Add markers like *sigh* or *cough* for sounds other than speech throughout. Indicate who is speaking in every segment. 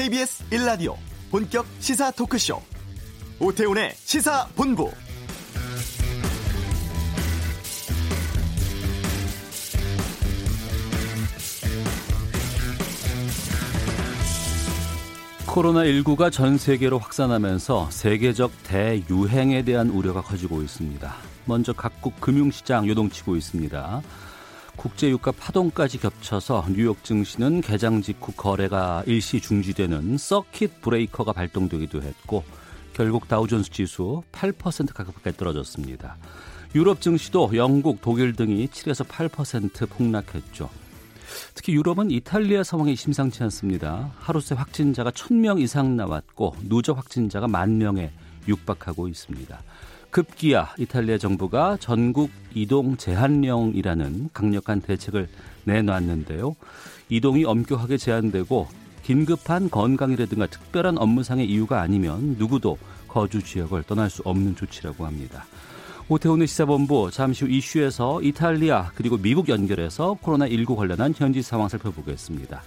Speaker 1: KBS 1라디오 본격 시사 토크쇼 오태훈의 시사본부
Speaker 2: 코로나19가 전 세계로 확산하면서 세계적 대유행에 대한 우려가 커지고 있습니다. 먼저 각국 금융시장 요동치고 있습니다. 국제유가 파동까지 겹쳐서 뉴욕 증시는 개장 직후 거래가 일시 중지되는 서킷 브레이커가 발동되기도 했고 결국 다우존스 지수 8% 가깝게 떨어졌습니다. 유럽 증시도 영국, 독일 등이 7에서 8% 폭락했죠. 특히 유럽은 이탈리아 상황이 심상치 않습니다. 하루 새 확진자가 1000명 이상 나왔고 누적 확진자가 만 명에 육박하고 있습니다. 급기야 이탈리아 정부가 전국 이동 제한령이라는 강력한 대책을 내놨는데요. 이동이 엄격하게 제한되고 긴급한 건강이라든가 특별한 업무상의 이유가 아니면 누구도 거주 지역을 떠날 수 없는 조치라고 합니다. 오태훈의 시사본부 잠시 후 이슈에서 이탈리아 그리고 미국 연결해서 코로나19 관련한 현지 상황 살펴보겠습니다.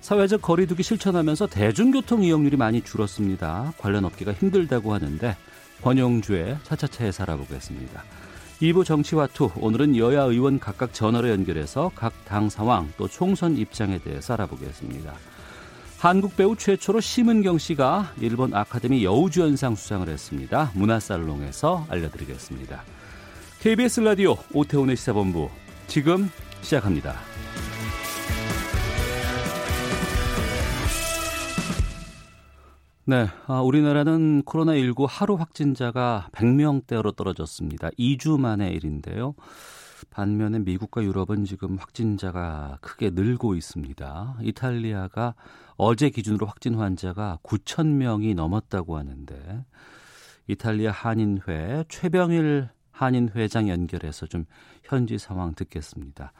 Speaker 2: 사회적 거리두기 실천하면서 대중교통 이용률이 많이 줄었습니다. 관련 업계가 힘들다고 하는데 권영주의 차차차에 살아보겠습니다. 2부 정치와투 오늘은 여야 의원 각각 전화로 연결해서 각 당 상황 또 총선 입장에 대해서 알아보겠습니다. 한국 배우 최초로 심은경 씨가 일본 아카데미 여우주연상 수상을 했습니다. 문화살롱에서 알려드리겠습니다. KBS 라디오 오태훈의 시사본부 지금 시작합니다. 네, 아, 우리나라는 코로나19 하루 확진자가 100명대로 떨어졌습니다. 2주 만의 일인데요. 반면에 미국과 유럽은 지금 확진자가 크게 늘고 있습니다. 이탈리아가 어제 기준으로 확진 환자가 9천 명이 넘었다고 하는데 이탈리아 한인회 최병일 한인 회장 연결해서 좀 현지 상황 듣겠습니다.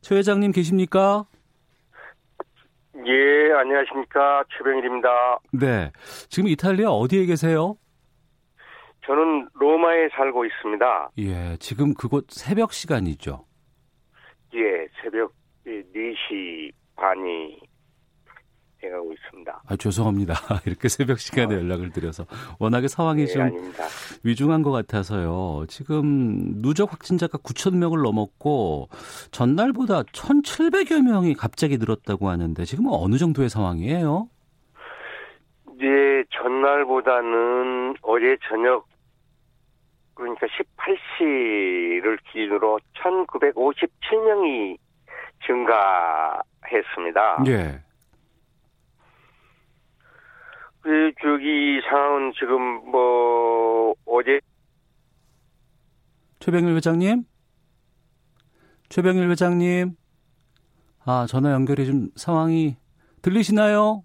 Speaker 2: 최 회장님 계십니까?
Speaker 3: 예, 안녕하십니까. 최병일입니다.
Speaker 2: 네. 지금 이탈리아 어디에 계세요?
Speaker 3: 저는 로마에 살고 있습니다.
Speaker 2: 예, 지금 그곳 새벽 시간이죠?
Speaker 3: 예, 새벽 4시 반이 돼가고 있습니다.
Speaker 2: 아, 죄송합니다. *laughs* 이렇게 새벽 시간에 어. 연락을 드려서 워낙에 상황이 네, 좀 아닙니다. 위중한 것 같아서요. 지금 누적 확진자가 9천 명을 넘었고 전날보다 1,700여 명이 갑자기 늘었다고 하는데 지금 어느 정도의 상황이에요?
Speaker 3: 이제 전날보다는 어제 저녁 그러니까 18시를 기준으로 1957명이 증가했습니다.
Speaker 2: 예.
Speaker 3: 그 저기 상황은 지금 뭐 어제
Speaker 2: 최병일 회장님, 최병일 회장님, 아 전화 연결이 좀 상황이 들리시나요?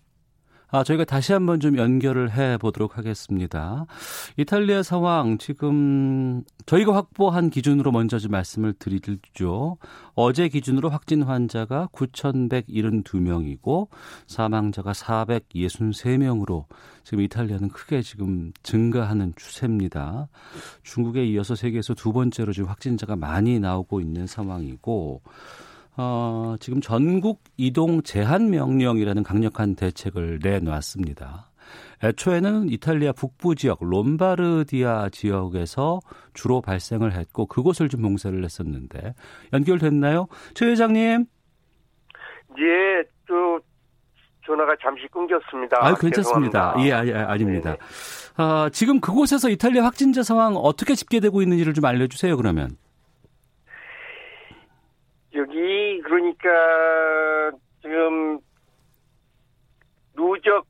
Speaker 2: 아, 저희가 다시 한번 좀 연결을 해 보도록 하겠습니다. 이탈리아 상황 지금 저희가 확보한 기준으로 먼저 좀 말씀을 드리죠. 어제 기준으로 확진 환자가 9,172명이고 사망자가 463명으로 지금 이탈리아는 크게 지금 증가하는 추세입니다. 중국에 이어서 세계에서 두 번째로 지금 확진자가 많이 나오고 있는 상황이고 어, 지금 전국 이동 제한 명령이라는 강력한 대책을 내놨습니다. 애초에는 이탈리아 북부 지역 롬바르디아 지역에서 주로 발생을 했고 그곳을 좀 봉쇄를 했었는데 연결됐나요? 최 회장님.
Speaker 3: 예, 또 전화가 잠시 끊겼습니다.
Speaker 2: 아, 괜찮습니다. 죄송합니다. 예, 아니, 아닙니다. 아, 지금 그곳에서 이탈리아 확진자 상황 어떻게 집계되고 있는지를 좀 알려 주세요. 그러면.
Speaker 3: 여기 그러니까 지금 누적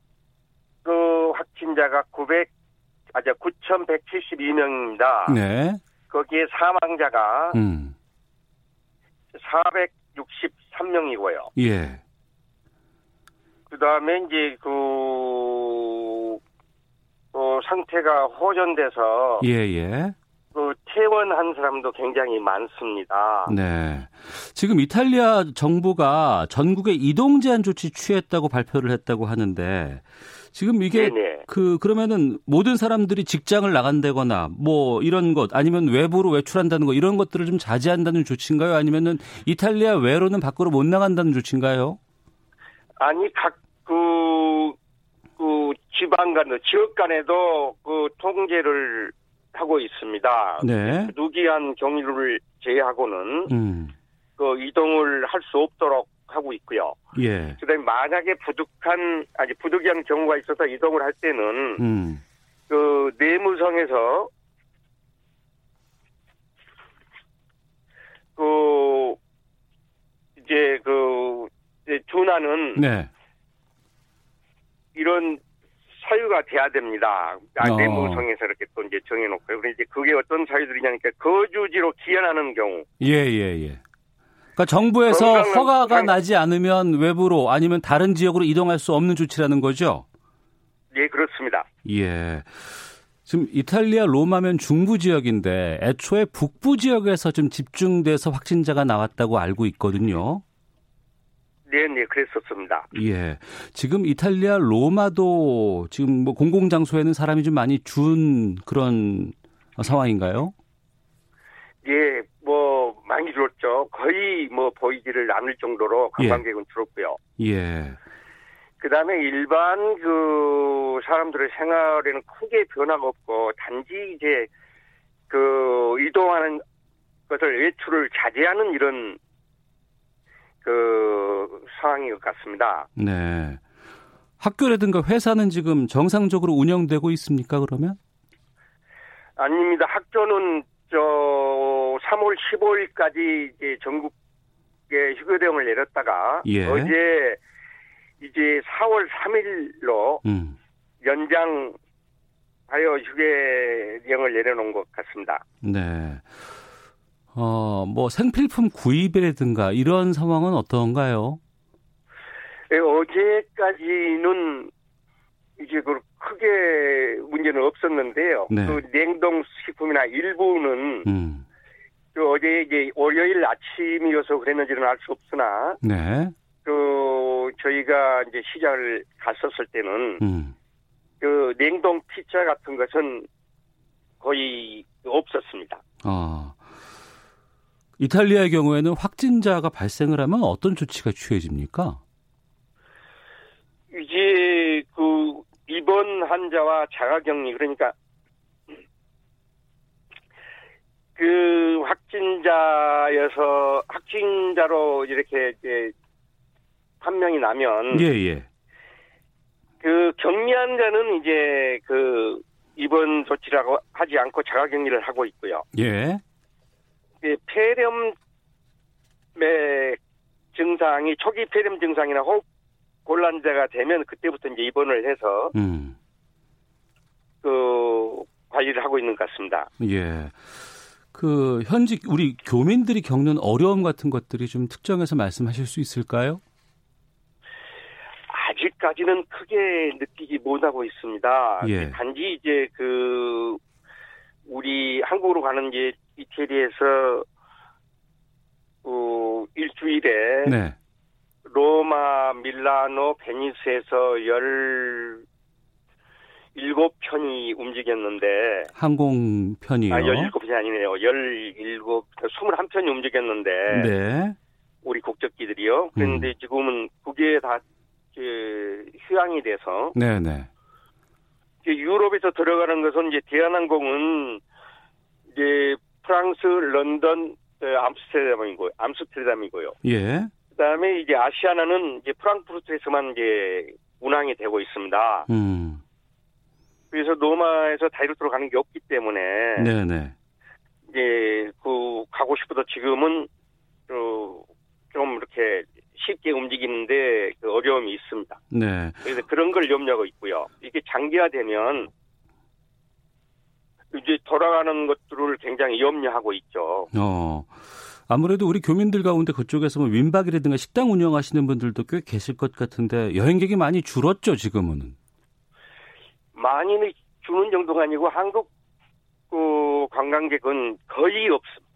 Speaker 3: 그 확진자가 900 아자 9,172명입니다.
Speaker 2: 네.
Speaker 3: 거기에 사망자가
Speaker 2: 음.
Speaker 3: 463명이고요.
Speaker 2: 예.
Speaker 3: 그다음에 이제 그, 그 상태가 호전돼서
Speaker 2: 예, 예.
Speaker 3: 그 퇴원한 사람도 굉장히 많습니다.
Speaker 2: 네. 지금 이탈리아 정부가 전국에 이동 제한 조치 취했다고 발표를 했다고 하는데 지금 이게 네네. 그 그러면은 모든 사람들이 직장을 나간다거나 뭐 이런 것 아니면 외부로 외출한다는 거 이런 것들을 좀 자제한다는 조치인가요? 아니면은 이탈리아 외로는 밖으로 못 나간다는 조치인가요?
Speaker 3: 아니 각 그, 그 지방 간, 지역 간에도 그 통제를 하고 있습니다.
Speaker 2: 네.
Speaker 3: 누기한 경위를 제외하고는
Speaker 2: 음.
Speaker 3: 그 이동을 할 수 없도록 하고 있고요.
Speaker 2: 예.
Speaker 3: 그다음에 만약에 부득한 아니 부득이한 경우가 있어서 이동을 할 때는
Speaker 2: 음.
Speaker 3: 그 내무성에서 그 이제 그 이제 준하는
Speaker 2: 네.
Speaker 3: 이런 사유가 돼야 됩니다. 아,
Speaker 2: 어.
Speaker 3: 내무성에서 이렇게 또 이제 정해놓고요. 그런데 이제 그게 어떤 사유들이냐니까 거주지로 기한하는 경우,
Speaker 2: 예, 예, 예. 그러니까 정부에서 허가가
Speaker 3: 상-
Speaker 2: 나지 않으면 외부로 아니면 다른 지역으로 이동할 수 없는 조치라는 거죠?
Speaker 3: 예 그렇습니다.
Speaker 2: 예. 지금 이탈리아 로마면 중부 지역인데 애초에 북부 지역에서 좀 집중돼서 확진자가 나왔다고 알고 있거든요.
Speaker 3: 네, 네, 그랬었습니다.
Speaker 2: 예. 지금 이탈리아 로마도 지금 뭐 공공장소에는 사람이 좀 많이 준 그런 상황인가요?
Speaker 3: 예, 뭐 많이 줄었죠. 거의 뭐 보이지를 않을 정도로 관광객은 줄었고요.
Speaker 2: 예.
Speaker 3: 그 다음에 일반 그 사람들의 생활에는 크게 변화가 없고 단지 이제 그 이동하는 것을 외출을 자제하는 이런 그 상황인 것 같습니다.
Speaker 2: 네. 학교라든가 회사는 지금 정상적으로 운영되고 있습니까, 그러면?
Speaker 3: 아닙니다. 학교는 저 3월 15일까지 이제 전국에 휴교 대응을 내렸다가
Speaker 2: 예.
Speaker 3: 어제 이제 4월 3일로
Speaker 2: 음.
Speaker 3: 연장하여 휴게 대응을 내려놓은 것 같습니다.
Speaker 2: 네. 어, 뭐 생필품 구입이라든가 이런 상황은 어떤가요?
Speaker 3: 예, 어제까지는 이제 그 크게 문제는 없었는데요.
Speaker 2: 네.
Speaker 3: 그 냉동식품이나 일부는
Speaker 2: 음.
Speaker 3: 그 어제 이제 월요일 아침이어서 그랬는지는 알 수 없으나
Speaker 2: 네.
Speaker 3: 그 저희가 이제 시장을 갔었을 때는
Speaker 2: 음.
Speaker 3: 그 냉동 피자 같은 것은 거의 없었습니다.
Speaker 2: 어. 이탈리아의 경우에는 확진자가 발생을 하면 어떤 조치가 취해집니까?
Speaker 3: 이제 그 입원 환자와 자가격리 그러니까 그 확진자여서 확진자로 이렇게 이제 판명이 나면
Speaker 2: 예, 예.
Speaker 3: 그 격리 환자는 이제 그 입원 조치라고 하지 않고 자가격리를 하고 있고요.
Speaker 2: 예.
Speaker 3: 그 폐렴의 증상이 초기 폐렴 증상이나 호흡 곤란자가 되면 그때부터 이제 입원을 해서
Speaker 2: 음.
Speaker 3: 그 관리를 하고 있는 것 같습니다.
Speaker 2: 예. 그 현직 우리 교민들이 겪는 어려움 같은 것들이 좀 특정해서 말씀하실 수 있을까요?
Speaker 3: 아직까지는 크게 느끼지 못하고 있습니다.
Speaker 2: 예.
Speaker 3: 단지 이제 그 우리 한국으로 가는 이제 이태리에서 그 일주일에
Speaker 2: 네.
Speaker 3: 로마, 밀라노, 베니스에서 열 일곱 편이 움직였는데
Speaker 2: 항공편이요.
Speaker 3: 아, 17편이 아니네요. 17, 21편이 움직였는데
Speaker 2: 네.
Speaker 3: 우리 국적기들이요. 그런데 지금은 그게 다 그, 휴양이 돼서
Speaker 2: 네, 네.
Speaker 3: 유럽에서 들어가는 것은 이제 대한항공은 이제 프랑스, 런던, 어, 암스테르담이고 암스테르담이고요.
Speaker 2: 예.
Speaker 3: 그다음에 이제 아시아나는 이제 프랑크푸르트에서만 이제 운항이 되고 있습니다.
Speaker 2: 음.
Speaker 3: 그래서 로마에서 다이루트로 가는 게 없기 때문에
Speaker 2: 네, 네.
Speaker 3: 이제 그 가고 싶어도 지금은 어, 좀 이렇게 쉽게 움직이는데 그 어려움이 있습니다.
Speaker 2: 네.
Speaker 3: 그래서 그런 걸 염려하고 있고요. 이게 장기화되면 이제 돌아가는 것들을 굉장히 염려하고 있죠.
Speaker 2: 어. 아무래도 우리 교민들 가운데 그쪽에서 뭐 민박이라든가 식당 운영하시는 분들도 꽤 계실 것 같은데 여행객이 많이 줄었죠, 지금은.
Speaker 3: 많이 주는 정도가 아니고 한국 그 관광객은 거의 없습니다.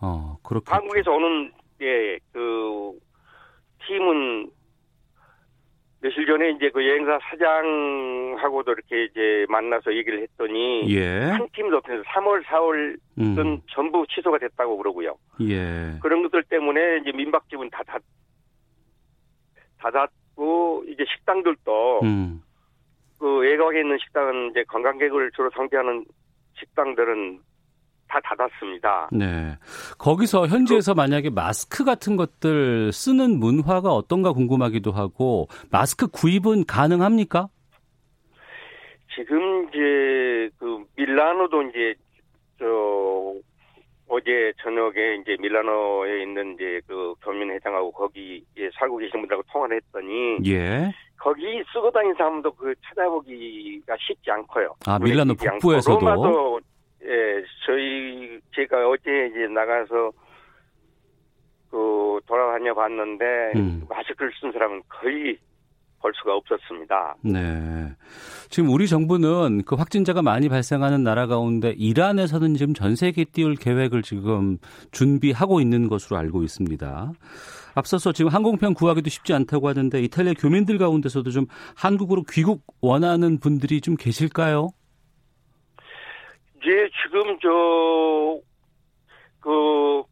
Speaker 2: 어, 그렇게.
Speaker 3: 한국에서 오는 예, 그 팀은 며칠 전에 이제 그 여행사 사장하고도 이렇게 이제 만나서 얘기를 했더니
Speaker 2: 예.
Speaker 3: 한 팀도 없어서 3월, 4월은
Speaker 2: 음.
Speaker 3: 전부 취소가 됐다고 그러고요.
Speaker 2: 예.
Speaker 3: 그런 것들 때문에 이제 민박집은 다 닫, 닫았, 닫았고 이제 식당들도
Speaker 2: 음.
Speaker 3: 그 외곽에 있는 식당은 이제 관광객을 주로 상대하는 식당들은 다 닫았습니다.
Speaker 2: 네. 거기서 현지에서 만약에 마스크 같은 것들 쓰는 문화가 어떤가 궁금하기도 하고 마스크 구입은 가능합니까?
Speaker 3: 지금 이제 그 밀라노도 이제 저 어제 저녁에 이제 밀라노에 있는 이제 그 교민회장하고 거기 에 살고 계신 분들하고 통화를 했더니
Speaker 2: 예.
Speaker 3: 거기 쓰고 다니는 사람도 그 찾아보기가 쉽지 않고요.
Speaker 2: 아, 밀라노. 북부에서도?
Speaker 3: 로마도 예, 저희 제가 어제 이제 나가서 그 돌아다녀 봤는데
Speaker 2: 음.
Speaker 3: 마스크를 쓴 사람은 거의 볼 수가 없었습니다.
Speaker 2: 네. 지금 우리 정부는 그 확진자가 많이 발생하는 나라 가운데 이란에서는 지금 전 세계 띄울 계획을 지금 준비하고 있는 것으로 알고 있습니다. 앞서서 지금 항공편 구하기도 쉽지 않다고 하는데 이탈리아 교민들 가운데서도 좀 한국으로 귀국 원하는 분들이 좀 계실까요?
Speaker 3: 이제 지금 저 그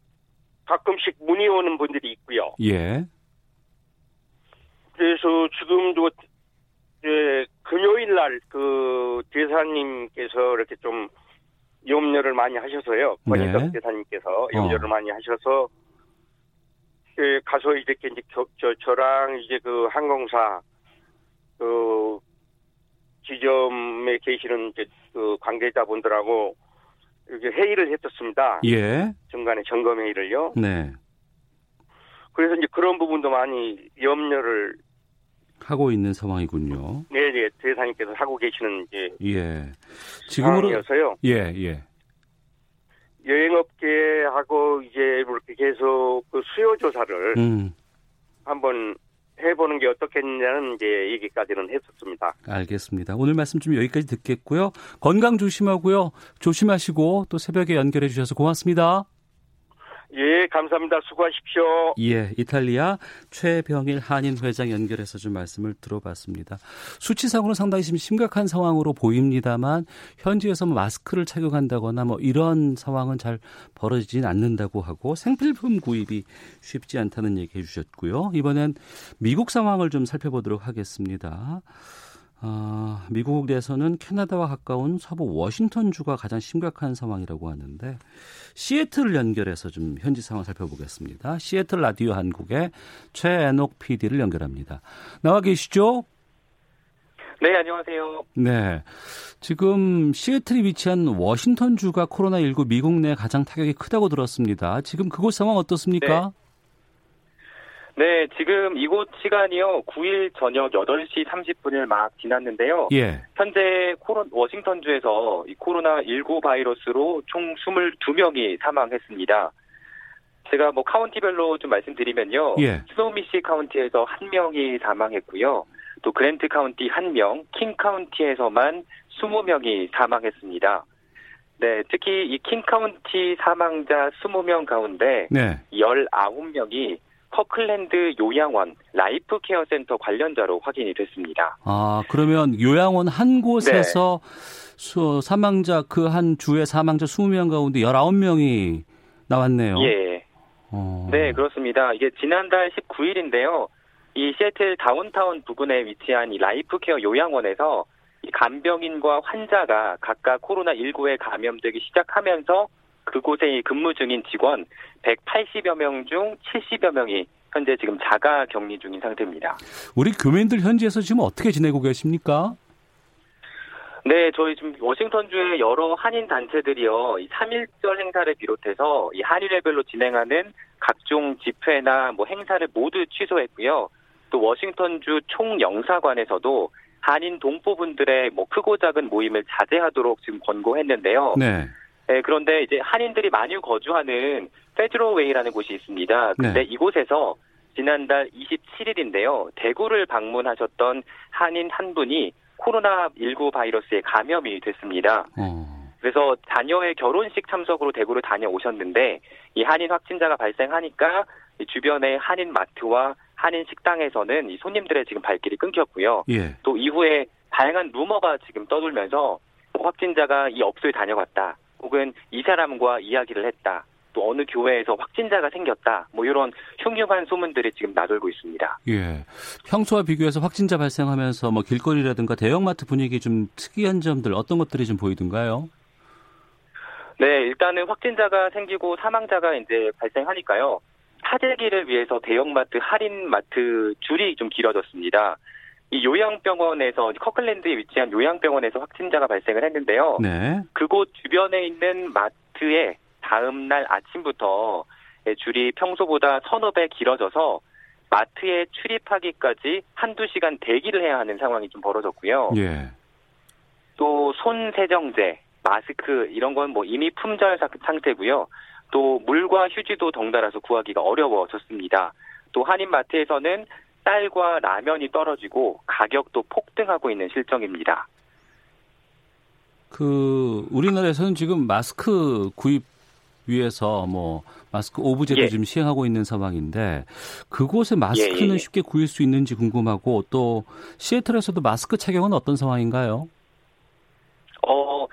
Speaker 3: 가끔씩 문의 오는 분들이 있고요.
Speaker 2: 예.
Speaker 3: 그래서 지금도 이제 금요일 날 그 대사님께서 이렇게 좀 염려를 많이 하셔서요. 권인덕
Speaker 2: 네.
Speaker 3: 대사님께서 염려를 많이 하셔서 예, 가서 이렇게 이제 저, 저 저랑 이제 그 항공사 그 지점에 계시는 그 관계자분들하고 이렇게 회의를 했었습니다.
Speaker 2: 예.
Speaker 3: 중간에 점검 회의를요.
Speaker 2: 네.
Speaker 3: 그래서 이제 그런 부분도 많이 염려를
Speaker 2: 하고 있는 상황이군요.
Speaker 3: 네, 네, 대사님께서 하고 계시는 이제
Speaker 2: 예. 지금으로
Speaker 3: 상황이어서요.
Speaker 2: 예, 예.
Speaker 3: 여행업계하고 이제 이렇게 계속 그 수요 조사를
Speaker 2: 음.
Speaker 3: 한번 해보는 게 어떻겠냐는 이제 얘기까지는 했었습니다.
Speaker 2: 알겠습니다. 오늘 말씀 좀 여기까지 듣겠고요. 건강 조심하고요. 조심하시고 또 새벽에 연결해 주셔서 고맙습니다.
Speaker 3: 예, 감사합니다. 수고하십시오.
Speaker 2: 예, 이탈리아 최병일 한인 회장 연결해서 좀 말씀을 들어봤습니다. 수치상으로 상당히 좀 심각한 상황으로 보입니다만 현지에서 뭐 마스크를 착용한다거나 뭐 이런 상황은 잘 벌어지진 않는다고 하고 생필품 구입이 쉽지 않다는 얘기 해 주셨고요. 이번엔 미국 상황을 좀 살펴보도록 하겠습니다. 아, 미국 내에서는 캐나다와 가까운 서부 워싱턴주가 가장 심각한 상황이라고 하는데 시애틀을 연결해서 좀 현지 상황 살펴보겠습니다. 시애틀 라디오 한국의 최애녹 PD를 연결합니다. 나와 계시죠?
Speaker 4: 네, 안녕하세요.
Speaker 2: 네. 지금 시애틀이 위치한 워싱턴주가 코로나19 미국 내 가장 타격이 크다고 들었습니다. 지금 그곳 상황 어떻습니까?
Speaker 4: 네, 지금 이곳 시간이요. 9일 저녁 8시 30분을 막 지났는데요.
Speaker 2: 예.
Speaker 4: 현재 코로, 워싱턴주에서 이 코로나19 바이러스로 총 22명이 사망했습니다. 제가 뭐 카운티별로 좀 말씀드리면요.
Speaker 2: 예.
Speaker 4: 스노미시 카운티에서 한 명이 사망했고요. 또 그랜트 카운티 한 명, 킹 카운티에서만 20명이 사망했습니다. 네, 특히 이 킹 카운티 사망자 20명 가운데
Speaker 2: 네.
Speaker 4: 19명이 커클랜드 요양원 라이프 케어 센터 관련자로 확인이 됐습니다.
Speaker 2: 아, 그러면 요양원 한 곳에서 수, 사망자 그 한 주의 사망자 20명 가운데 19명이 나왔네요.
Speaker 4: 예.
Speaker 2: 어.
Speaker 4: 네, 그렇습니다. 이게 지난달 19일인데요. 이 시애틀 다운타운 부근에 위치한 이 라이프 케어 요양원에서 이 간병인과 환자가 각각 코로나19에 감염되기 시작하면서 그곳에 근무 중인 직원 180여 명 중 70여 명이 현재 지금 자가 격리 중인 상태입니다.
Speaker 2: 우리 교민들 현지에서 지금 어떻게 지내고 계십니까?
Speaker 4: 네, 저희 지금 워싱턴주의 여러 한인 단체들이요, 이 3.1절 행사를 비롯해서 이 한인회별로 진행하는 각종 집회나 뭐 행사를 모두 취소했고요. 또 워싱턴주 총영사관에서도 한인 동포분들의 뭐 크고 작은 모임을 자제하도록 지금 권고했는데요.
Speaker 2: 네.
Speaker 4: 네, 그런데 이제 한인들이 많이 거주하는 페드로웨이라는 곳이 있습니다. 근데
Speaker 2: 네.
Speaker 4: 이곳에서 지난달 27일인데요. 대구를 방문하셨던 한인 한 분이 코로나19 바이러스에 감염이 됐습니다.
Speaker 2: 어.
Speaker 4: 그래서 자녀의 결혼식 참석으로 대구를 다녀오셨는데 이 한인 확진자가 발생하니까 이 주변의 한인 마트와 한인 식당에서는 이 손님들의 지금 발길이 끊겼고요.
Speaker 2: 예.
Speaker 4: 또 이후에 다양한 루머가 지금 떠돌면서 뭐 확진자가 이 업소에 다녀갔다. 혹은 이 사람과 이야기를 했다. 또 어느 교회에서 확진자가 생겼다. 뭐 이런 흉흉한 소문들이 지금 나돌고 있습니다.
Speaker 2: 예. 평소와 비교해서 확진자 발생하면서 뭐 길거리라든가 대형마트 분위기 좀 특이한 점들 어떤 것들이 좀 보이던가요?
Speaker 4: 네, 일단은 확진자가 생기고 사망자가 이제 발생하니까요. 사재기를 위해서 대형마트, 할인마트 줄이 좀 길어졌습니다. 이 요양병원에서 커클랜드에 위치한 요양병원에서 확진자가 발생을 했는데요.
Speaker 2: 네.
Speaker 4: 그곳 주변에 있는 마트에 다음 날 아침부터 줄이 평소보다 서너 배 길어져서 마트에 출입하기까지 한두 시간 대기를 해야 하는 상황이 좀 벌어졌고요.
Speaker 2: 예.
Speaker 4: 또 손 세정제, 마스크 이런 건 뭐 이미 품절 상태고요. 또 물과 휴지도 덩달아서 구하기가 어려워졌습니다. 또 한인마트에서는 쌀과 라면이 떨어지고 가격도 폭등하고 있는 실정입니다.
Speaker 2: 그 우리나라에서는 지금 마스크 구입 위해서 뭐 마스크 오브제도
Speaker 4: 예.
Speaker 2: 지금 시행하고 있는 상황인데 그곳에 마스크는
Speaker 4: 예, 예.
Speaker 2: 쉽게 구할 수 있는지 궁금하고 또 시애틀에서도 마스크 착용은 어떤 상황인가요?
Speaker 4: 어,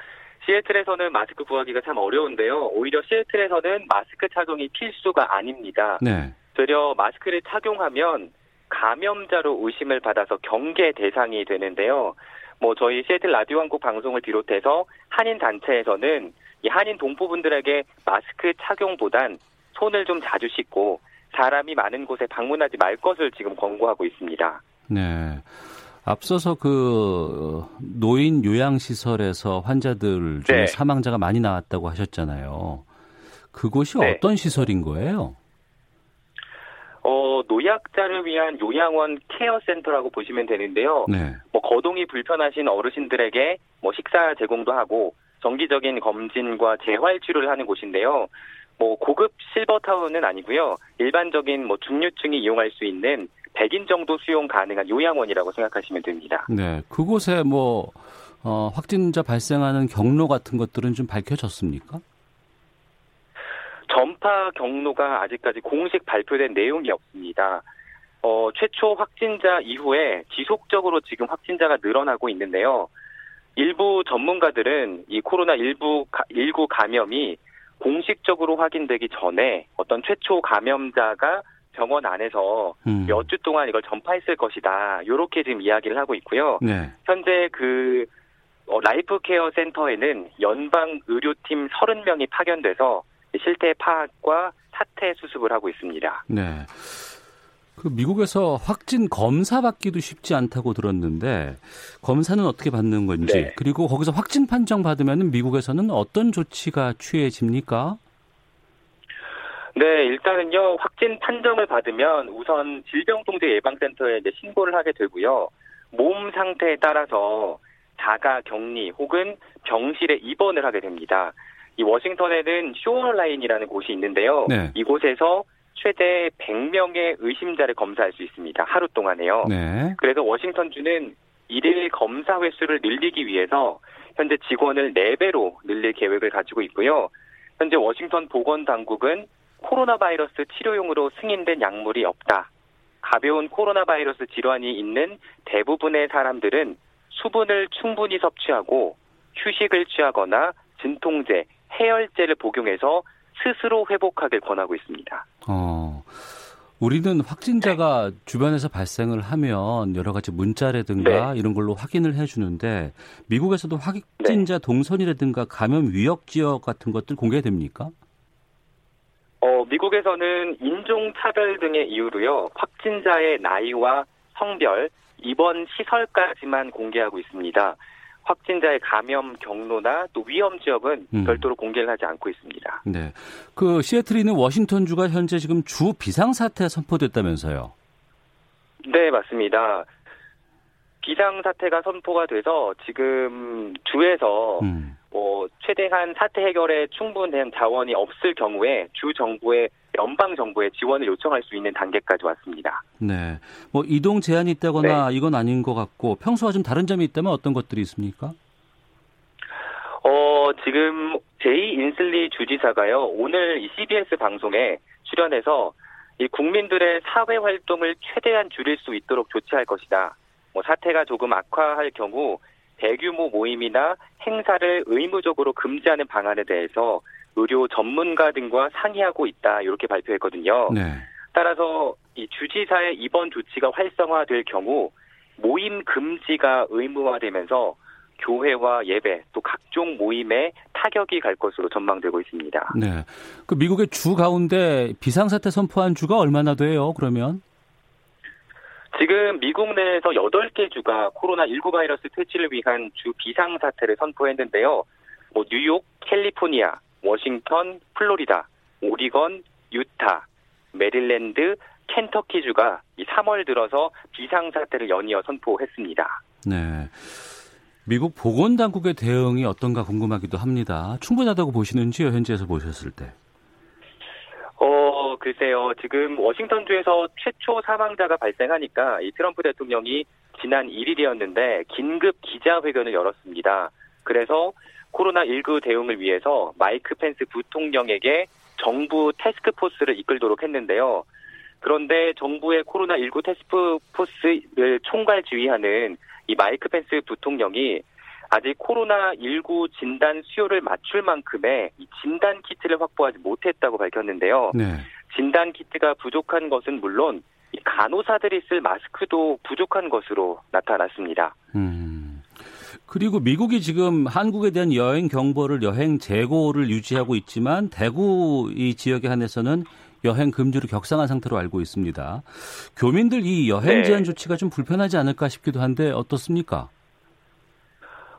Speaker 4: 시애틀에서는 마스크 구하기가 참 어려운데요. 오히려 시애틀에서는 마스크 착용이 필수가 아닙니다.
Speaker 2: 네.
Speaker 4: 되려 마스크를 착용하면 감염자로 의심을 받아서 경계 대상이 되는데요. 뭐 저희 시애틀 라디오 한국 방송을 비롯해서 한인 단체에서는 이 한인 동포분들에게 마스크 착용보단 손을 좀 자주 씻고 사람이 많은 곳에 방문하지 말 것을 지금 권고하고 있습니다.
Speaker 2: 네. 앞서서 그 노인 요양 시설에서 환자들 중에
Speaker 4: 네.
Speaker 2: 사망자가 많이 나왔다고 하셨잖아요. 그곳이
Speaker 4: 네.
Speaker 2: 어떤 시설인 거예요?
Speaker 4: 어, 노약자를 위한 요양원 케어 센터라고 보시면 되는데요.
Speaker 2: 네.
Speaker 4: 뭐 거동이 불편하신 어르신들에게 뭐 식사 제공도 하고 정기적인 검진과 재활 치료를 하는 곳인데요. 뭐 고급 실버타운은 아니고요. 일반적인 뭐 중류층이 이용할 수 있는 100인 정도 수용 가능한 요양원이라고 생각하시면 됩니다.
Speaker 2: 네. 그곳에 뭐 어, 확진자 발생하는 경로 같은 것들은 좀 밝혀졌습니까?
Speaker 4: 전파 경로가 아직까지 공식 발표된 내용이 없습니다. 어, 최초 확진자 이후에 지속적으로 지금 확진자가 늘어나고 있는데요. 일부 전문가들은 이 코로나19 19 감염이 공식적으로 확인되기 전에 어떤 최초 감염자가 병원 안에서
Speaker 2: 음.
Speaker 4: 몇주 동안 이걸 전파했을 것이다. 이렇게 지금 이야기를 하고 있고요.
Speaker 2: 네.
Speaker 4: 현재 그 어, Life Care Center에는 연방 의료팀 30명이 파견돼서 실태 파악과 사태 수습을 하고 있습니다.
Speaker 2: 네. 그 미국에서 확진 검사 받기도 쉽지 않다고 들었는데 검사는 어떻게 받는 건지
Speaker 4: 네.
Speaker 2: 그리고 거기서 확진 판정 받으면 미국에서는 어떤 조치가 취해집니까?
Speaker 4: 네, 일단은요, 확진 판정을 받으면 우선 질병통제예방센터에 이제 신고를 하게 되고요. 몸 상태에 따라서 자가 격리 혹은 병실에 입원을 하게 됩니다. 이 워싱턴에는 쇼어라인이라는 곳이 있는데요.
Speaker 2: 네.
Speaker 4: 이곳에서 최대 100명의 의심자를 검사할 수 있습니다. 하루 동안에요.
Speaker 2: 네.
Speaker 4: 그래서 워싱턴주는 일일 검사 횟수를 늘리기 위해서 현재 직원을 4배로 늘릴 계획을 가지고 있고요. 현재 워싱턴 보건 당국은 코로나 바이러스 치료용으로 승인된 약물이 없다. 가벼운 코로나 바이러스 질환이 있는 대부분의 사람들은 수분을 충분히 섭취하고 휴식을 취하거나 진통제, 해열제를 복용해서 스스로 회복하길 권하고 있습니다.
Speaker 2: 어. 우리는 확진자가 주변에서 발생을 하면 여러 가지 문자라든가 이런 걸로 확인을 해주는데 미국에서도 확진자 동선이라든가 감염 위협 지역 같은 것들 공개됩니까?
Speaker 4: 어, 미국에서는 인종차별 등의 이유로요, 확진자의 나이와 성별, 입원 시설까지만 공개하고 있습니다. 확진자의 감염 경로나 또 위험 지역은
Speaker 2: 음.
Speaker 4: 별도로 공개를 하지 않고 있습니다.
Speaker 2: 네. 그 시애틀에 있는 워싱턴주가 현재 지금 주 비상사태 선포됐다면서요.
Speaker 4: 네, 맞습니다. 비상사태가 선포가 돼서 지금 주에서
Speaker 2: 음.
Speaker 4: 뭐 최대한 사태 해결에 충분한 자원이 없을 경우에 주 정부의 연방 정부의 지원을 요청할 수 있는 단계까지 왔습니다.
Speaker 2: 네. 뭐 이동 제한이 있다거나 이건 아닌 것 같고 평소와 좀 다른 점이 있다면 어떤 것들이 있습니까?
Speaker 4: 어, 지금 제이 인슬리 주지사가요, 오늘 이 CBS 방송에 출연해서 이 국민들의 사회 활동을 최대한 줄일 수 있도록 조치할 것이다. 뭐 사태가 조금 악화할 경우 대규모 모임이나 행사를 의무적으로 금지하는 방안에 대해서 의료 전문가 등과 상의하고 있다 이렇게 발표했거든요.
Speaker 2: 네.
Speaker 4: 따라서 이 주지사의 이번 조치가 활성화될 경우 모임 금지가 의무화되면서 교회와 예배 또 각종 모임에 타격이 갈 것으로 전망되고 있습니다.
Speaker 2: 네. 그 미국의 주 가운데 비상사태 선포한 주가 얼마나 돼요? 그러면?
Speaker 4: 지금 미국 내에서 8개 주가 코로나19 바이러스 퇴치를 위한 주 비상사태를 선포했는데요. 뭐 뉴욕, 캘리포니아, 워싱턴, 플로리다, 오리건, 유타, 메릴랜드, 켄터키 주가 이 3월 들어서 비상사태를 연이어 선포했습니다.
Speaker 2: 네. 미국 보건당국의 대응이 어떤가 궁금하기도 합니다. 충분하다고 보시는지요, 현지에서 보셨을 때?
Speaker 4: 어, 글쎄요. 지금 워싱턴주에서 최초 사망자가 발생하니까 이 트럼프 대통령이 지난 1일이었는데 긴급 기자회견을 열었습니다. 그래서 코로나19 대응을 위해서 마이크 펜스 부통령에게 정부 테스크포스를 이끌도록 했는데요. 그런데 정부의 코로나19 테스크포스를 총괄 지휘하는 이 마이크 펜스 부통령이 아직 코로나19 진단 수요를 맞출 만큼의 진단 키트를 확보하지 못했다고 밝혔는데요.
Speaker 2: 네.
Speaker 4: 진단 키트가 부족한 것은 물론 간호사들이 쓸 마스크도 부족한 것으로 나타났습니다.
Speaker 2: 음. 그리고 미국이 지금 한국에 대한 여행 경보를 여행 재고를 유지하고 있지만 대구 이 지역에 한해서는 여행 금지로 격상한 상태로 알고 있습니다. 교민들 이 여행 제한 네. 조치가 좀 불편하지 않을까 싶기도 한데 어떻습니까?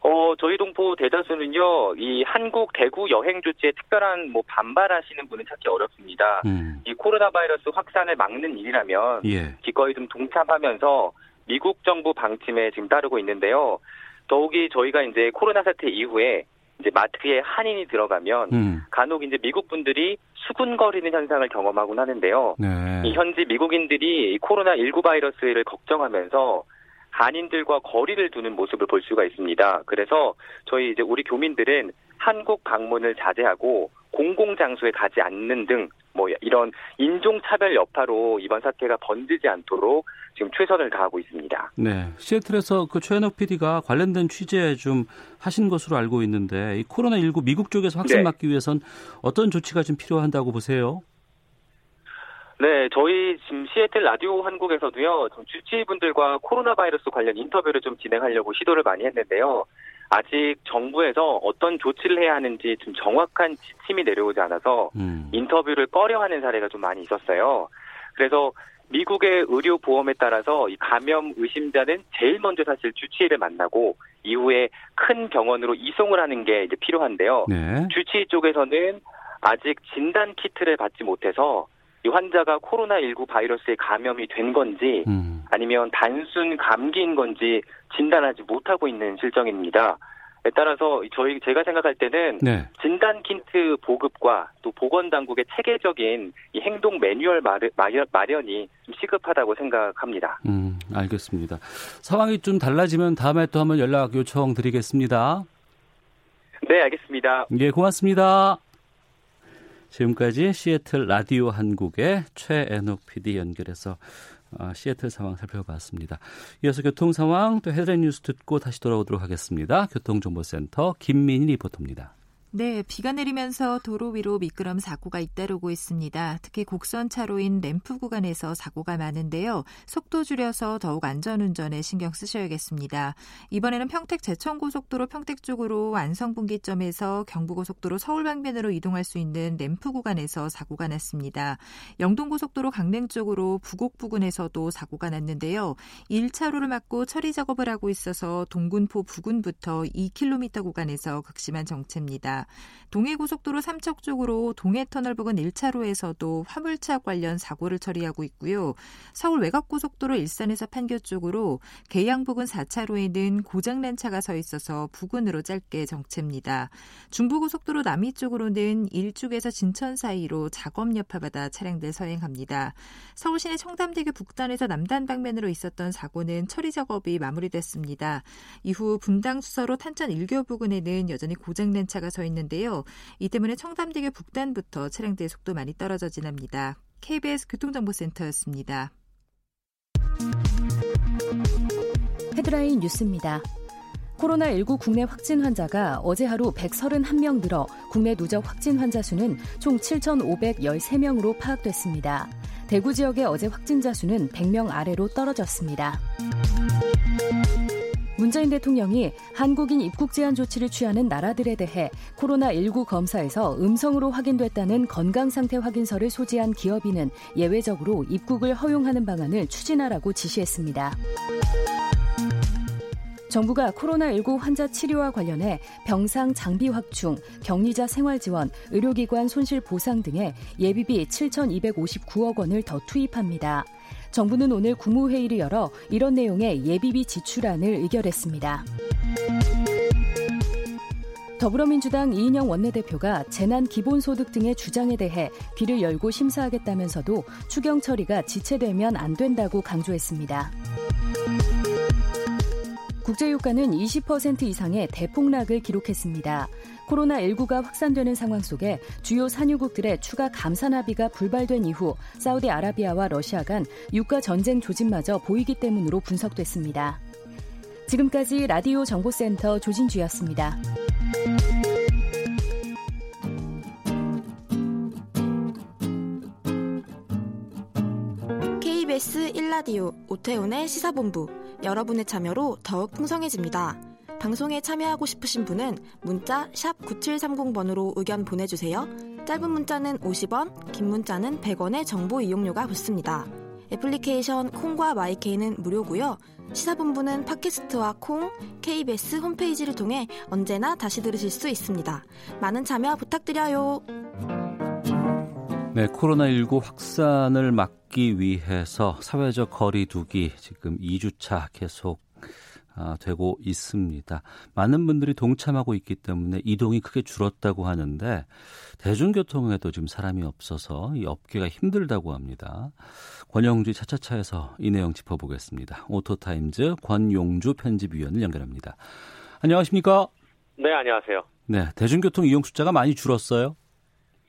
Speaker 4: 어, 저희 동포 대다수는요, 이 한국 대구 여행 조치에 특별한 뭐 반발하시는 분은 찾기 어렵습니다. 음. 이 코로나 바이러스 확산을 막는 일이라면 예. 기꺼이 좀 동참하면서 미국 정부 방침에 지금 따르고 있는데요. 더욱이 저희가 이제 코로나 사태 이후에 이제 마트에 한인이 들어가면 음. 간혹 이제 미국 분들이 수군거리는 현상을 경험하곤 하는데요. 네. 이 현지 미국인들이 코로나 19 바이러스를 걱정하면서 한인들과 거리를 두는 모습을 볼 수가 있습니다. 그래서 저희 이제 우리 교민들은 한국 방문을 자제하고 공공장소에 가지 않는 등 뭐 이런 인종차별 여파로 이번 사태가 번지지 않도록 지금 최선을 다하고 있습니다.
Speaker 2: 네. 시애틀에서 그 최현욱 PD가 관련된 취재 좀 하신 것으로 알고 있는데 이 코로나19 미국 쪽에서 확산 네. 막기 위해선 어떤 조치가 좀 필요한다고 보세요?
Speaker 4: 네, 저희 지금 시애틀 라디오 한국에서도요, 좀 주치의분들과 코로나 바이러스 관련 인터뷰를 좀 진행하려고 시도를 많이 했는데요. 아직 정부에서 어떤 조치를 해야 하는지 좀 정확한 지침이 내려오지 않아서 음. 인터뷰를 꺼려하는 사례가 좀 많이 있었어요. 그래서 미국의 의료 보험에 따라서 이 감염 의심자는 제일 먼저 사실 주치의를 만나고 이후에 큰 병원으로 이송을 하는 게 이제 필요한데요. 네. 주치의 쪽에서는 아직 진단 키트를 받지 못해서 이 환자가 코로나19 바이러스에 감염이 된 건지 음. 아니면 단순 감기인 건지 진단하지 못하고 있는 실정입니다. 따라서 저희 제가 생각할 때는 네. 진단 키트 보급과 또 보건 당국의 체계적인 이 행동 매뉴얼 마련, 이좀 시급하다고 생각합니다.
Speaker 2: 음, 알겠습니다. 상황이 좀 달라지면 다음에 또 한번 연락 요청 드리겠습니다.
Speaker 4: 네, 알겠습니다.
Speaker 2: 예, 고맙습니다. 지금까지 시애틀 라디오 한국의 최애녹 PD 연결해서 어, 시애틀 상황 살펴봤습니다. 이어서 교통 상황 또 헤드라인 뉴스 듣고 다시 돌아오도록 하겠습니다. 교통정보센터 김민희 리포터입니다.
Speaker 5: 네, 비가 내리면서 도로 위로 미끄럼 사고가 잇따르고 있습니다. 특히 곡선 차로인 램프 구간에서 사고가 많은데요. 속도 줄여서 더욱 안전운전에 신경 쓰셔야겠습니다. 이번에는 평택 제천고속도로 평택 쪽으로 안성분기점에서 경부고속도로 서울 방면으로 이동할 수 있는 램프 구간에서 사고가 났습니다. 영동고속도로 강릉 쪽으로 부곡 부근에서도 사고가 났는데요. 1차로를 막고 처리 작업을 하고 있어서 동군포 부근부터 2km 구간에서 극심한 정체입니다. 동해고속도로 삼척 쪽으로 동해터널 부근 1차로에서도 화물차 관련 사고를 처리하고 있고요. 서울 외곽고속도로 일산에서 판교 쪽으로 계양 부근 4차로에는 고장난 차가 서 있어서 부근으로 짧게 정체입니다. 중부고속도로 남이 쪽으로는 일쪽에서 진천 사이로 작업 여파받아 차량들 서행합니다. 서울시내 청담대교 북단에서 남단 방면으로 있었던 사고는 처리 작업이 마무리됐습니다. 이후 분당 수서로 탄천 일교 부근에는 여전히 고장난 차가 서 있는데요. 이 때문에 청담대교 북단부터 차량대의 속도 많이 떨어져 지납니다. KBS 교통정보센터였습니다.
Speaker 6: 헤드라인 뉴스입니다. 코로나19 국내 확진 환자가 어제 하루 131명 늘어 국내 누적 확진 환자 수는 총 7,513명으로 파악됐습니다. 대구 지역의 어제 확진자 수는 100명 아래로 떨어졌습니다. 문재인 대통령이 한국인 입국 제한 조치를 취하는 나라들에 대해 코로나19 검사에서 음성으로 확인됐다는 건강 상태 확인서를 소지한 기업인은 예외적으로 입국을 허용하는 방안을 추진하라고 지시했습니다. 정부가 코로나19 환자 치료와 관련해 병상 장비 확충, 격리자 생활 지원, 의료기관 손실 보상 등의 예비비 7,259억 원을 더 투입합니다. 정부는 오늘 국무회의를 열어 이런 내용의 예비비 지출안을 의결했습니다. 더불어민주당 이인영 원내대표가 재난 기본소득 등의 주장에 대해 귀를 열고 심사하겠다면서도 추경 처리가 지체되면 안 된다고 강조했습니다. 국제유가는 20% 이상의 대폭락을 기록했습니다. 코로나19가 확산되는 상황 속에 주요 산유국들의 추가 감산 합의가 불발된 이후 사우디아라비아와 러시아 간 유가 전쟁 조짐마저 보이기 때문으로 분석됐습니다. 지금까지 라디오 정보센터 조진주였습니다.
Speaker 7: KBS 1라디오 오태훈의 시사본부 여러분의 참여로 더욱 풍성해집니다. 방송에 참여하고 싶으신 분은 문자 9730번으로 의견 보내주세요. 짧은 문자는 50원, 긴 문자는 100원의 정보 이용료가 붙습니다. 애플리케이션 콩과 마이케이는 무료고요. 시사본부는 팟캐스트와 콩, KBS 홈페이지를 통해 언제나 다시 들으실 수 있습니다. 많은 참여 부탁드려요.
Speaker 2: 네, 코로나19 확산을 막기 위해서 사회적 거리 두기 지금 2주차 계속 아, 되고 있습니다. 많은 분들이 동참하고 있기 때문에 이동이 크게 줄었다고 하는데 대중교통에도 지금 사람이 없어서 이 업계가 힘들다고 합니다. 권용주 차차차에서 이 내용 짚어보겠습니다. 오토타임즈 권용주 편집위원을 연결합니다. 안녕하십니까?
Speaker 8: 네, 안녕하세요.
Speaker 2: 네, 대중교통 이용 숫자가 많이 줄었어요.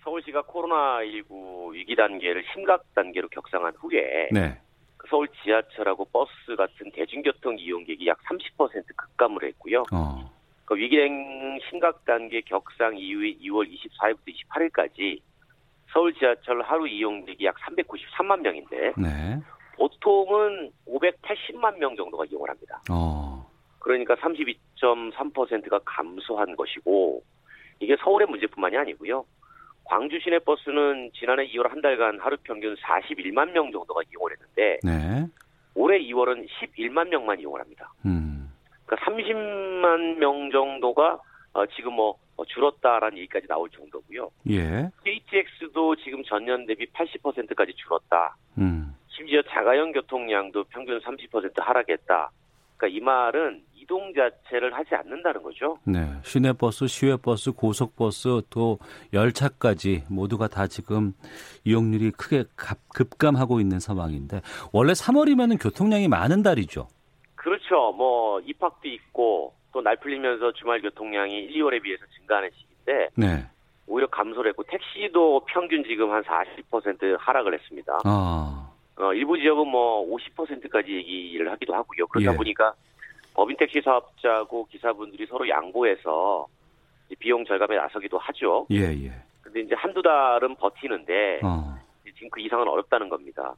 Speaker 8: 서울시가 코로나19 위기 단계를 심각 단계로 격상한 후에 네. 서울 지하철하고 버스 같은 대중교통 이용객이 약 30% 급감을 했고요. 어. 그 위기행 심각 단계 격상 이후인 2월 24일부터 28일까지 서울 지하철 하루 이용객이 약 393만 명인데 네. 보통은 580만 명 정도가 이용을 합니다. 어. 그러니까 32.3%가 감소한 것이고 이게 서울의 문제뿐만이 아니고요. 광주 시내 버스는 지난해 2월 한 달간 하루 평균 41만 명 정도가 이용을 했는데 네. 올해 2월은 11만 명만 이용을 합니다. 음. 그러니까 30만 명 정도가 어, 지금 뭐 어, 줄었다라는 얘기까지 나올 정도고요. 예. KTX도 지금 전년 대비 80%까지 줄었다. 음. 심지어 자가용 교통량도 평균 30% 하락했다. 그러니까 이 말은 이동 자체를 하지 않는다는 거죠.
Speaker 2: 네. 시내버스, 시외버스, 고속버스 또 열차까지 모두가 다 지금 이용률이 크게 급감하고 있는 상황인데 원래 3월이면 교통량이 많은 달이죠.
Speaker 8: 그렇죠. 뭐 입학도 있고 또 날 풀리면서 주말 교통량이 1, 2월에 비해서 증가하는 시기인데 네. 오히려 감소를 했고 택시도 평균 지금 한 40% 하락을 했습니다. 아. 어, 일부 지역은 뭐 50%까지 얘기를 하기도 하고요. 그러다 예. 보니까 법인 택시 사업자고 기사분들이 서로 양보해서 비용 절감에 나서기도 하죠. 예, 예. 근데 이제 한두 달은 버티는데 어. 지금 그 이상은 어렵다는 겁니다.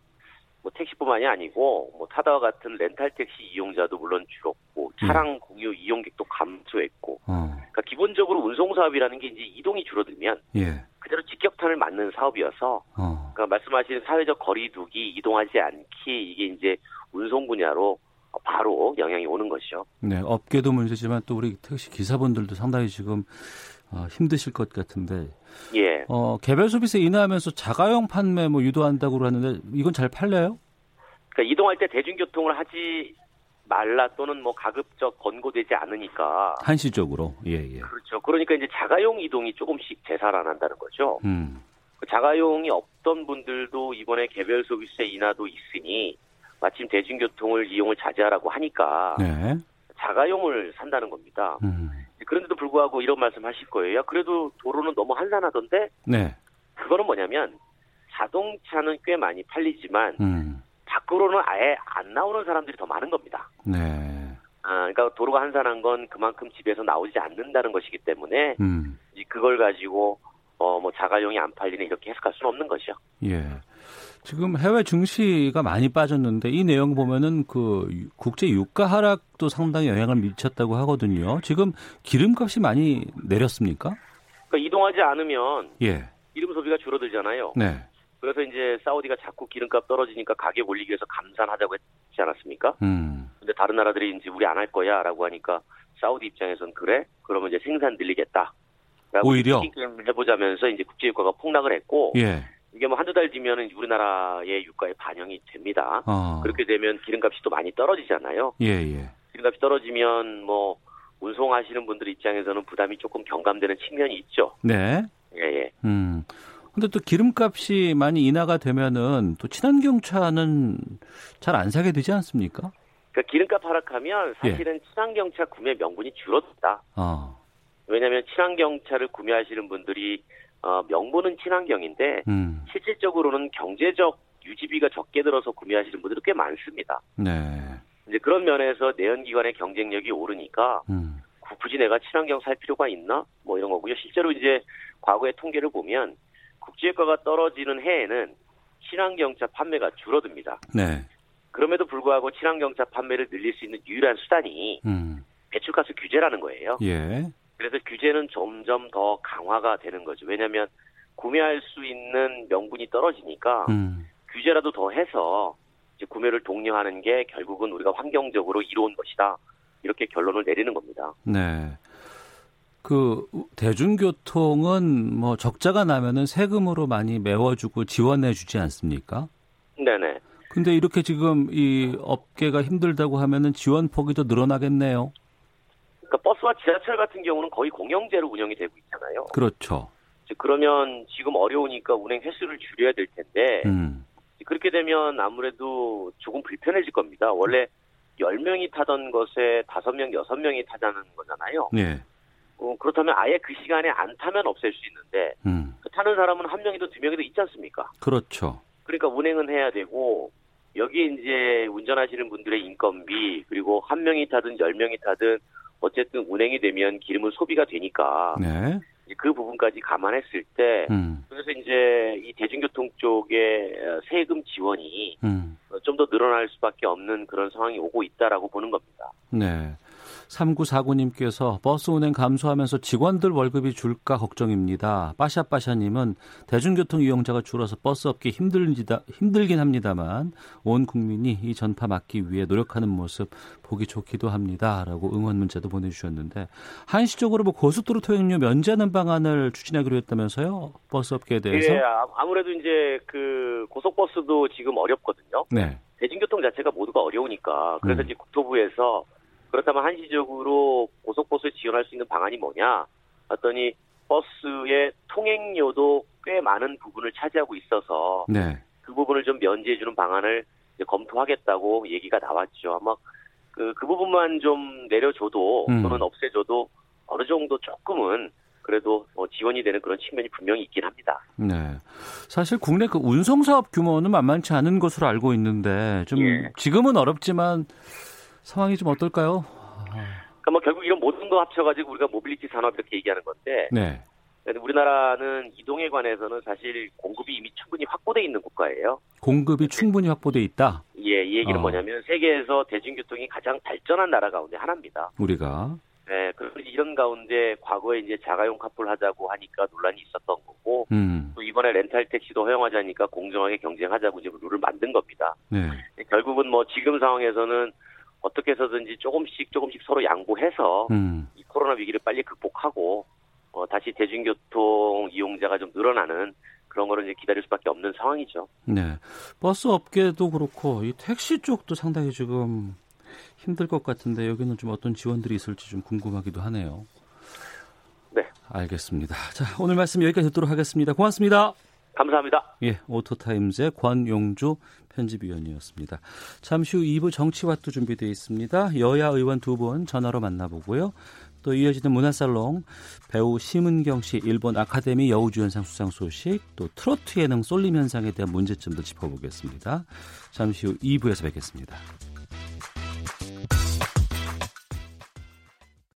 Speaker 8: 뭐 택시뿐만이 아니고 뭐 타다와 같은 렌탈 택시 이용자도 물론 줄었고 차량 음. 공유 이용객도 감소했고 어. 그러니까 기본적으로 운송 사업이라는 게 이제 이동이 줄어들면 예. 그대로 직격탄을 맞는 사업이어서 어. 그러니까 말씀하신 사회적 거리두기 이동하지 않기 이게 이제 운송 분야로 바로 영향이 오는 것이죠.
Speaker 2: 네, 업계도 문제지만 또 우리 택시 기사분들도 상당히 지금 어, 힘드실 것 같은데. 예. 어, 개별 소비세 인하하면서 자가용 판매 뭐 유도한다고 하는데 이건 잘 팔려요?
Speaker 8: 그러니까 이동할 때 대중교통을 하지 말라 또는 뭐 가급적 권고되지 않으니까
Speaker 2: 한시적으로 예 예.
Speaker 8: 그렇죠. 그러니까 이제 자가용 이동이 조금씩 재살아난다는 거죠. 음. 그 자가용이 없던 분들도 이번에 개별 소비세 인하도 있으니 마침 대중교통을 이용을 자제하라고 하니까 네. 자가용을 산다는 겁니다. 음. 그런데도 불구하고 이런 말씀 하실 거예요. 야, 그래도 도로는 너무 한산하던데? 네. 그거는 뭐냐면 자동차는 꽤 많이 팔리지만 음. 밖으로는 아예 안 나오는 사람들이 더 많은 겁니다. 네. 아, 그러니까 도로가 한산한 건 그만큼 집에서 나오지 않는다는 것이기 때문에 음. 그걸 가지고 어 뭐 자가용이 안 팔리는 이렇게 해석할 수는 없는 것이죠.
Speaker 2: 예. 지금 해외 증시가 많이 빠졌는데 이 내용 보면은 그 국제 유가 하락도 상당히 영향을 미쳤다고 하거든요. 지금 기름값이 많이 내렸습니까?
Speaker 8: 그러니까 이동하지 않으면 예. 기름 소비가 줄어들잖아요.
Speaker 2: 네.
Speaker 8: 그래서 이제 사우디가 자꾸 기름값 떨어지니까 가격 올리기 위해서 감산하자고 했지 않았습니까? 음. 근데 다른 나라들이 이제 우리 안 할 거야라고 하니까 사우디 입장에선 그래? 그러면 이제 생산 늘리겠다.
Speaker 2: 오히려
Speaker 8: 해보자면서 이제 국제 유가가 폭락을 했고
Speaker 2: 예.
Speaker 8: 이게 뭐 한두 달 뒤면은 우리나라의 유가에 반영이 됩니다. 어. 그렇게 되면 기름값이 또 많이 떨어지잖아요.
Speaker 2: 예, 예.
Speaker 8: 기름값이 떨어지면 뭐 운송하시는 분들 입장에서는 부담이 조금 경감되는 측면이 있죠.
Speaker 2: 네.
Speaker 8: 예, 예.
Speaker 2: 음. 근데 또 기름값이 많이 인하가 되면은 또 친환경 차는 잘 안 사게 되지 않습니까?
Speaker 8: 그러니까 기름값 하락하면 사실은 예. 친환경 차 구매 명분이 줄어든다.
Speaker 2: 어.
Speaker 8: 왜냐하면 친환경 차를 구매하시는 분들이 어, 명분은 친환경인데 음. 실질적으로는 경제적 유지비가 적게 들어서 구매하시는 분들이 꽤 많습니다.
Speaker 2: 네.
Speaker 8: 이제 그런 면에서 내연기관의 경쟁력이 오르니까 음. 굳이 내가 친환경 살 필요가 있나? 뭐 이런 거고요. 실제로 이제 과거의 통계를 보면 국제유가가 떨어지는 해에는 친환경차 판매가 줄어듭니다.
Speaker 2: 네.
Speaker 8: 그럼에도 불구하고 친환경차 판매를 늘릴 수 있는 유일한 수단이 음. 배출가스 규제라는 거예요.
Speaker 2: 예.
Speaker 8: 그래서 규제는 점점 더 강화가 되는 거죠. 왜냐하면 구매할 수 있는 명분이 떨어지니까 음. 규제라도 더 해서 이제 구매를 독려하는 게 결국은 우리가 환경적으로 이로운 것이다. 이렇게 결론을 내리는 겁니다.
Speaker 2: 네. 그 대중교통은 뭐 적자가 나면은 세금으로 많이 메워주고 지원해주지 않습니까?
Speaker 8: 네네.
Speaker 2: 근데 이렇게 지금 이 업계가 힘들다고 하면은 지원 폭이 더 늘어나겠네요.
Speaker 8: 그러니까 버스와 지하철 같은 경우는 거의 공영제로 운영이 되고 있잖아요.
Speaker 2: 그렇죠.
Speaker 8: 그러면 지금 어려우니까 운행 횟수를 줄여야 될 텐데 음. 그렇게 되면 아무래도 조금 불편해질 겁니다. 원래 10명이 타던 것에 5명, 6명이 타자는 거잖아요.
Speaker 2: 네.
Speaker 8: 어, 그렇다면 아예 그 시간에 안 타면 없앨 수 있는데 음. 그 타는 사람은 한 명이도 두 명이도 있지 않습니까?
Speaker 2: 그렇죠.
Speaker 8: 그러니까 운행은 해야 되고 여기에 이제 운전하시는 분들의 인건비 그리고 한 명이 타든 열 명이 타든 어쨌든 운행이 되면 기름은 소비가 되니까
Speaker 2: 네.
Speaker 8: 그 부분까지 감안했을 때 음. 그래서 이제 이 대중교통 쪽에 세금 지원이 음. 좀더 늘어날 수밖에 없는 그런 상황이 오고 있다라고 보는 겁니다.
Speaker 2: 네. 3949님께서 버스 운행 감소하면서 직원들 월급이 줄까 걱정입니다. 빠샤빠샤님은 대중교통 이용자가 줄어서 버스 업계 힘들다, 힘들긴 합니다만 온 국민이 이 전파 막기 위해 노력하는 모습 보기 좋기도 합니다. 라고 응원 문자도 보내주셨는데 한시적으로 뭐 고속도로 통행료 면제하는 방안을 추진하기로 했다면서요? 버스 업계에 대해서?
Speaker 8: 예, 아, 아무래도 이제 그 고속버스도 지금 어렵거든요.
Speaker 2: 네.
Speaker 8: 대중교통 자체가 모두가 어려우니까 그래서 음. 이제 국토부에서 그렇다면 한시적으로 고속버스 지원할 수 있는 방안이 뭐냐? 봤더니 버스의 통행료도 꽤 많은 부분을 차지하고 있어서
Speaker 2: 네.
Speaker 8: 그 부분을 좀 면제해주는 방안을 검토하겠다고 얘기가 나왔죠. 아마 그, 그 부분만 좀 내려줘도 음. 또는 없애줘도 어느 정도 조금은 그래도 뭐 지원이 되는 그런 측면이 분명히 있긴 합니다.
Speaker 2: 네. 사실 국내 그 운송 사업 규모는 만만치 않은 것으로 알고 있는데 좀 예. 지금은 어렵지만 상황이 좀 어떨까요?
Speaker 8: 그러니까 뭐 결국 이런 모든 거 합쳐가지고 우리가 모빌리티 산업 이렇게 얘기하는 건데.
Speaker 2: 네.
Speaker 8: 우리나라는 이동에 관해서는 사실 공급이 이미 충분히 확보돼 있는 국가예요.
Speaker 2: 공급이 충분히 확보돼 있다.
Speaker 8: 예, 이 얘기는 어. 뭐냐면 세계에서 대중교통이 가장 발전한 나라 가운데 하나입니다.
Speaker 2: 우리가.
Speaker 8: 네, 그래서 이런 가운데 과거에 이제 자가용 카풀 하자고 하니까 논란이 있었던 거고,
Speaker 2: 음.
Speaker 8: 또 이번에 렌탈 택시도 허용하자니까 공정하게 경쟁하자고 이제 룰을 만든 겁니다.
Speaker 2: 네.
Speaker 8: 결국은 뭐 지금 상황에서는 어떻게 해서든지 조금씩 조금씩 서로 양보해서
Speaker 2: 음.
Speaker 8: 이 코로나 위기를 빨리 극복하고 어, 다시 대중교통 이용자가 좀 늘어나는 그런 거를 이제 기다릴 수밖에 없는 상황이죠.
Speaker 2: 네. 버스 업계도 그렇고 이 택시 쪽도 상당히 지금 힘들 것 같은데 여기는 좀 어떤 지원들이 있을지 좀 궁금하기도 하네요.
Speaker 8: 네.
Speaker 2: 알겠습니다. 자, 오늘 말씀 여기까지 듣도록 하겠습니다. 고맙습니다.
Speaker 8: 감사합니다.
Speaker 2: 예, 오토타임즈의 권용주 편집위원이었습니다. 잠시 후 2부 정치와도 준비되어 있습니다. 여야 의원 두 분 전화로 만나보고요. 또 이어지는 문화살롱 배우 심은경 씨 일본 아카데미 여우주연상 수상 소식 또 트로트 예능 쏠림 현상에 대한 문제점도 짚어보겠습니다. 잠시 후 2부에서 뵙겠습니다.